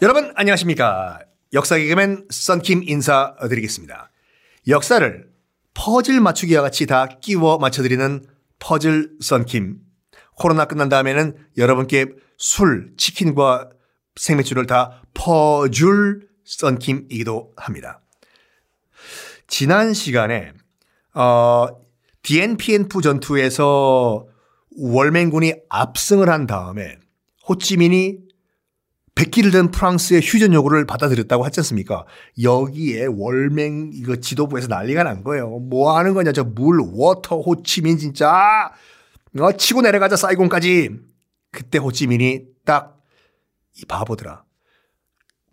여러분 안녕하십니까. 역사 개그맨 썬킴 인사드리겠습니다. 역사를 퍼즐 맞추기와 같이 다 끼워 맞춰드리는 퍼즐 썬킴. 코로나 끝난 다음에는 여러분께 술, 치킨과 생맥주를 다 퍼줄 썬킴이기도 합니다. 지난 시간에 어, 디엔비엔푸 전투에서 월맹군이 압승을 한 다음에 호찌민이 백기를 든 프랑스의 휴전 요구를 받아들였다고 하지 않습니까? 여기에 월맹 이거 지도부에서 난리가 난 거예요. 뭐 하는 거냐? 저 물 water 호치민 진짜. 어, 치고 내려가자 사이공까지. 그때 호치민이 딱 이 바보들아.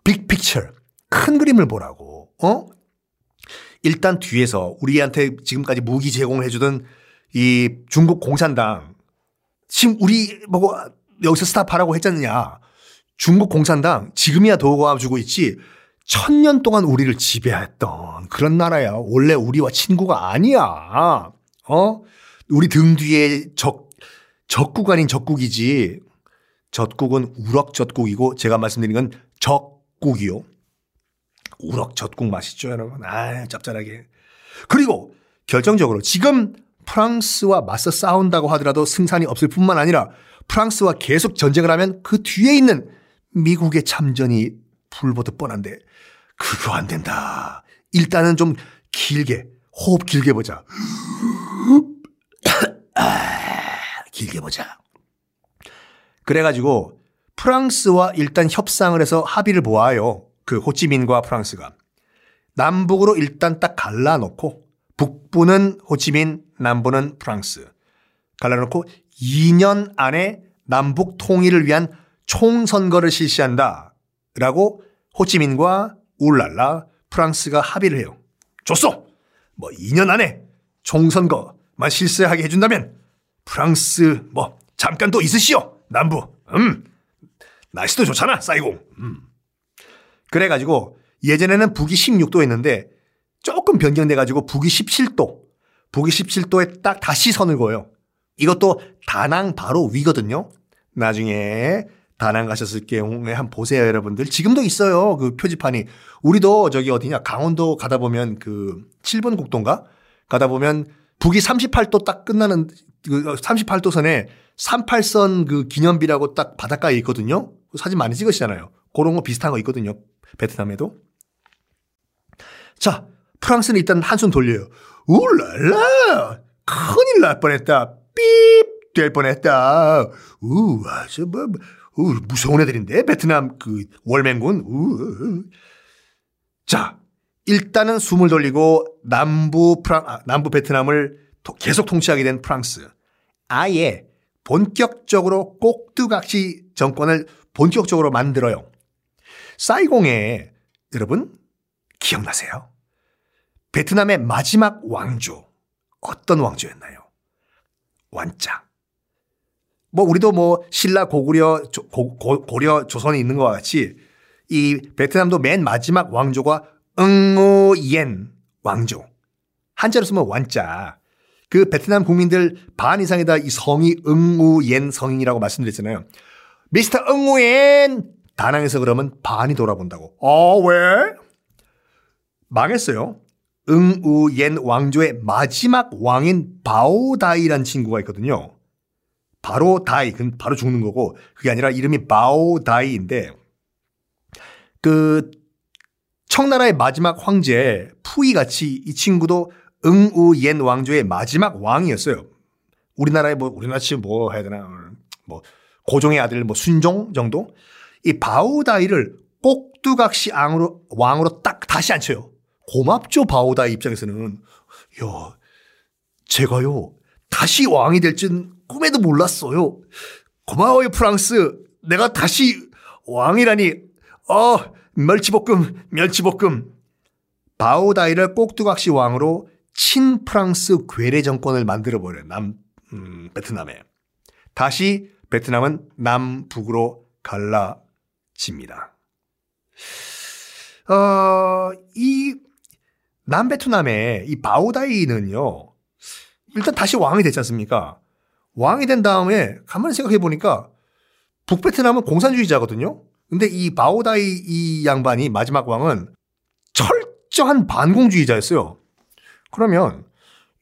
big picture 큰 그림을 보라고. 어? 일단 뒤에서 우리한테 지금까지 무기 제공을 해주던 이 중국 공산당. 지금 우리 보고 여기서 스탑하라고 했잖냐 중국 공산당 지금이야 도와주고 있지 천년 동안 우리를 지배했던 그런 나라야. 원래 우리와 친구가 아니야. 어? 우리 등 뒤에 적, 적국 아닌 적국이지. 적국은 우럭젖국이고 제가 말씀드린 건 적국이요. 우럭젖국 맛있죠, 여러분. 아, 짭짤하게. 그리고 결정적으로 지금 프랑스와 맞서 싸운다고 하더라도 승산이 없을 뿐만 아니라 프랑스와 계속 전쟁을 하면 그 뒤에 있는 미국의 참전이 불보듯 뻔한데 그거 안 된다. 일단은 좀 길게 호흡 길게 보자. 길게 보자. 그래가지고 프랑스와 일단 협상을 해서 합의를 보아요. 그 호치민과 프랑스가. 남북으로 일단 딱 갈라놓고 북부는 호치민, 남부는 프랑스. 갈라놓고 2년 안에 남북 통일을 위한 총선거를 실시한다. 라고 호치민과 울랄라 프랑스가 합의를 해요. 좋소! 뭐 2년 안에 총선거만 실시하게 해준다면 프랑스 뭐 잠깐 또 있으시오. 남부. 음. 날씨도 좋잖아. 사이공. 음. 그래가지고 예전에는 북위 16도였는데 조금 변경돼가지고 북위 17도. 북위 17도에 딱 다시 선을 그어요. 이것도 다낭 바로 위거든요. 나중에 다낭 가셨을 경우에 한 보세요, 여러분들. 지금도 있어요. 그 표지판이. 우리도 저기 어디냐, 강원도 가다 보면 그 7번 국도인가? 가다 보면 북이 38도 딱 끝나는 그 38도 선에 38선 그 기념비라고 딱 바닷가에 있거든요. 그 사진 많이 찍으시잖아요. 그런 거 비슷한 거 있거든요. 베트남에도. 자, 프랑스는 일단 한숨 돌려요. 울랄라! 큰일 날 뻔했다. 삐! 될 뻔했다. 우와, 저 뭐, 뭐 우, 무서운 애들인데 베트남 그 월맹군. 우. 자, 일단은 숨을 돌리고 남부 프랑 아, 남부 베트남을 계속 통치하게 된 프랑스. 아예 본격적으로 꼭두각시 정권을 본격적으로 만들어요. 사이공에 여러분 기억나세요? 베트남의 마지막 왕조 어떤 왕조였나요? 완짱. 뭐 우리도 뭐 신라 고구려 고, 고, 려 조선이 있는 것과 같이 이 베트남도 맨 마지막 왕조가 응우옌 왕조. 한자로 쓰면 완자. 그 베트남 국민들 반 이상이 다 이 성이 응우옌 성인이라고 말씀드렸잖아요. 미스터 응우옌 다낭에서 그러면 반이 돌아본다고. 어 왜? 망했어요. 응우옌 왕조의 마지막 왕인 바오다이란 친구가 있거든요. 바로 다이, 그 바로 죽는 거고 그게 아니라 이름이 바오 다이인데 그 청나라의 마지막 황제 푸이 같이 이 친구도 응우옌 왕조의 마지막 왕이었어요. 우리나라의 뭐 우리나라 치면 뭐 해야 되나 뭐 고종의 아들 뭐 순종 정도 이 바오다이를 꼭두각시 왕으로 왕으로 딱 다시 앉혀요. 고맙죠 바오다이 입장에서는 야 제가요 다시 왕이 될 줄 꿈에도 몰랐어요. 고마워요, 프랑스. 내가 다시 왕이라니. 어, 멸치볶음, 멸치볶음. 바오다이를 꼭두각시 왕으로 친프랑스 괴뢰 정권을 만들어버려요. 남, 음, 베트남에. 다시 베트남은 남북으로 갈라집니다. 어, 이 남베트남의 이 바오다이는요, 일단 다시 왕이 됐지 않습니까? 왕이 된 다음에 가만히 생각해 보니까 북베트남은 공산주의자거든요. 근데 이 바오다이 이 양반이 마지막 왕은 철저한 반공주의자였어요. 그러면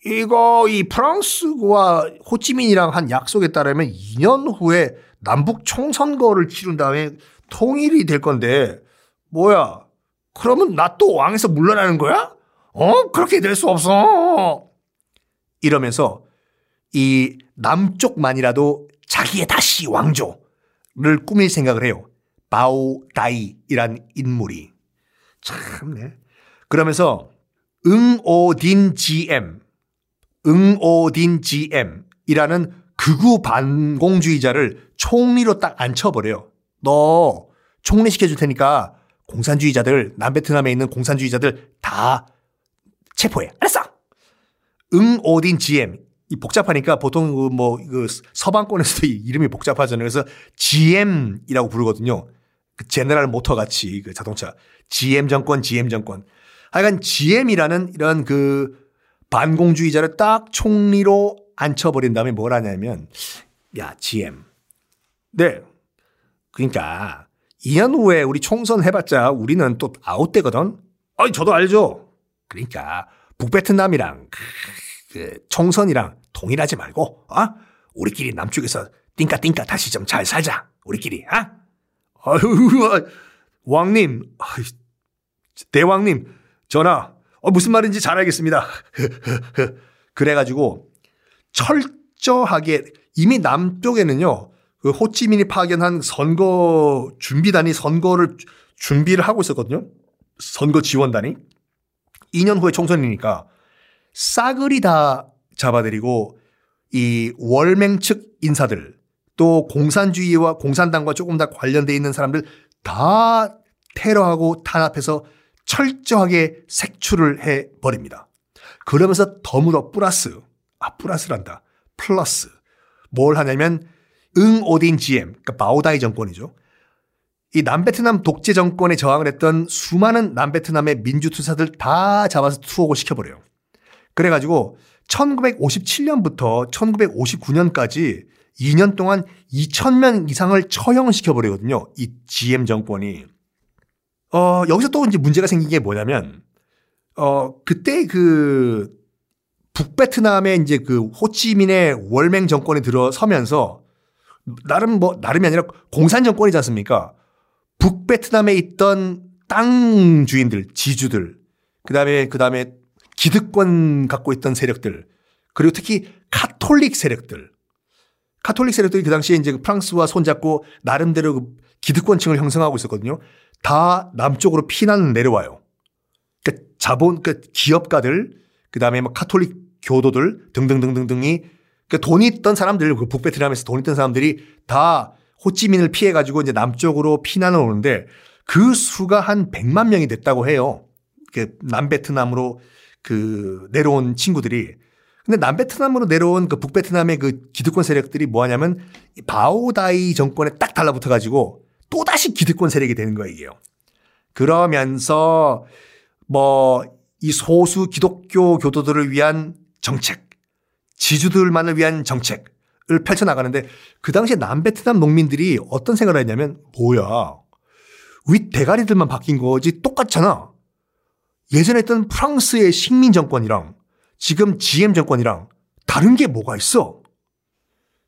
이거 이 프랑스와 호치민이랑 한 약속에 따르면 2년 후에 남북 총선거를 치른 다음에 통일이 될 건데 뭐야? 그러면 나 또 왕에서 물러나는 거야? 어? 그렇게 될 수 없어. 이러면서 이 남쪽만이라도 자기의 다시 왕조를 꾸밀 생각을 해요. 바오 다이이란 인물이. 참네. 그러면서 응오딘 GM, 응오딘 GM이라는 극우 반공주의자를 총리로 딱 앉혀버려요. 너 총리 시켜줄 테니까 공산주의자들, 남베트남에 있는 공산주의자들 다 체포해. 알았어! 응 오딘 GM. 이 복잡하니까 보통 그 뭐, 그 서방권에서도 이름이 복잡하잖아요. 그래서 GM이라고 부르거든요. 그 제너럴 모터 같이 그 자동차. GM 정권, GM 정권. 하여간 GM이라는 이런 그 반공주의자를 딱 총리로 앉혀버린 다음에 뭘 하냐면, 야, GM. 네. 그러니까 2년 후에 우리 총선 해봤자 우리는 또 아웃되거든? 아니, 저도 알죠. 그러니까 북베트남이랑 그 총선이랑 동일하지 말고, 어? 우리끼리 남쪽에서 띵까 띵까 다시 좀 잘 살자. 우리끼리, 아? 어? 아유, 왕님, 대왕님, 전하, 어, 무슨 말인지 잘 알겠습니다. 그래가지고 철저하게 이미 남쪽에는요, 그 호치민이 파견한 선거 준비단이 선거를 준비를 하고 있었거든요. 선거 지원단이. 2년 후에 총선이니까 싸그리 다 잡아들이고 이 월맹 측 인사들 또 공산주의와 공산당과 조금 더 관련돼 있는 사람들 다 테러하고 탄압해서 철저하게 색출을 해 버립니다. 그러면서 더불어 플러스 아 플러스란다 플러스 뭘 하냐면 응 오딘 GM 그러니까 바오다이 정권이죠. 이 남베트남 독재 정권에 저항을 했던 수많은 남베트남의 민주투사들 다 잡아서 투옥을 시켜버려요. 그래가지고 1957년부터 1959년까지 2년 동안 2,000명 이상을 처형을 시켜 버리거든요. 이 GM 정권이. 어, 여기서 또 이제 문제가 생긴 게 뭐냐면, 어, 그때 그 북베트남의 이제 그 호치민의 월맹 정권이 들어서면서 나름 뭐, 나름이 아니라 공산 정권이지 않습니까? 북베트남에 있던 땅 주인들, 지주들, 그 다음에, 그 다음에 기득권 갖고 있던 세력들, 그리고 특히 카톨릭 세력들, 카톨릭 세력들이 그 당시에 이제 프랑스와 손잡고 나름대로 그 기득권층을 형성하고 있었거든요. 다 남쪽으로 피난 내려와요. 그러니까 자본, 그 기업가들, 그 다음에 뭐 카톨릭 교도들 등등등등등이 그 돈이 있던 사람들, 그 북베트남에서 돈 있던 사람들이 다 호찌민을 피해가지고 이제 남쪽으로 피난을 오는데 그 수가 한 100만 명이 됐다고 해요. 그 남베트남으로 그 내려온 친구들이. 근데 남베트남으로 내려온 그 북베트남의 그 기득권 세력들이 뭐 하냐면 바오다이 정권에 딱 달라붙어 가지고 또 다시 기득권 세력이 되는 거예요. 그러면서 뭐 이 소수 기독교 교도들을 위한 정책, 지주들만을 위한 정책을 펼쳐 나가는데 그 당시에 남베트남 농민들이 어떤 생각을 했냐면 뭐야. 윗 대가리들만 바뀐 거지 똑같잖아. 예전에 했던 프랑스의 식민 정권이랑 지금 지엠 정권이랑 다른 게 뭐가 있어?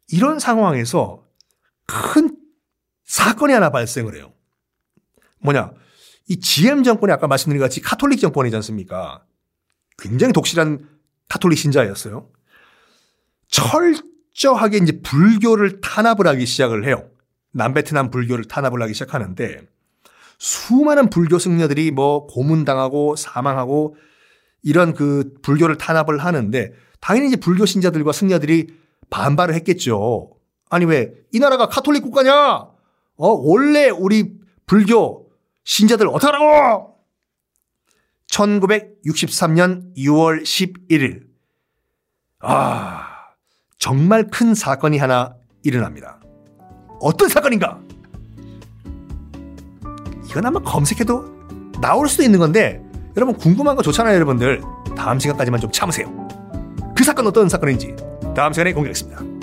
이런 상황에서 큰 사건이 하나 발생을 해요. 뭐냐. 이 지엠 정권이 아까 말씀드린 것 같이 카톨릭 정권이지 않습니까? 굉장히 독실한 카톨릭 신자였어요. 철저하게 이제 불교를 탄압을 하기 시작을 해요. 남베트남 불교를 탄압을 하기 시작하는데 수많은 불교 승려들이 뭐 고문당하고 사망하고 이런 그 불교를 탄압을 하는데 당연히 이제 불교 신자들과 승려들이 반발을 했겠죠. 아니 왜 이 나라가 카톨릭 국가냐? 어 원래 우리 불교 신자들 어떡하라고? 1963년 6월 11일 아 정말 큰 사건이 하나 일어납니다. 어떤 사건인가? 이건 아마 검색해도 나올 수도 있는 건데 여러분 궁금한 거 좋잖아요 여러분들. 다음 시간까지만 좀 참으세요. 그 사건 어떤 사건인지 다음 시간에 공개하겠습니다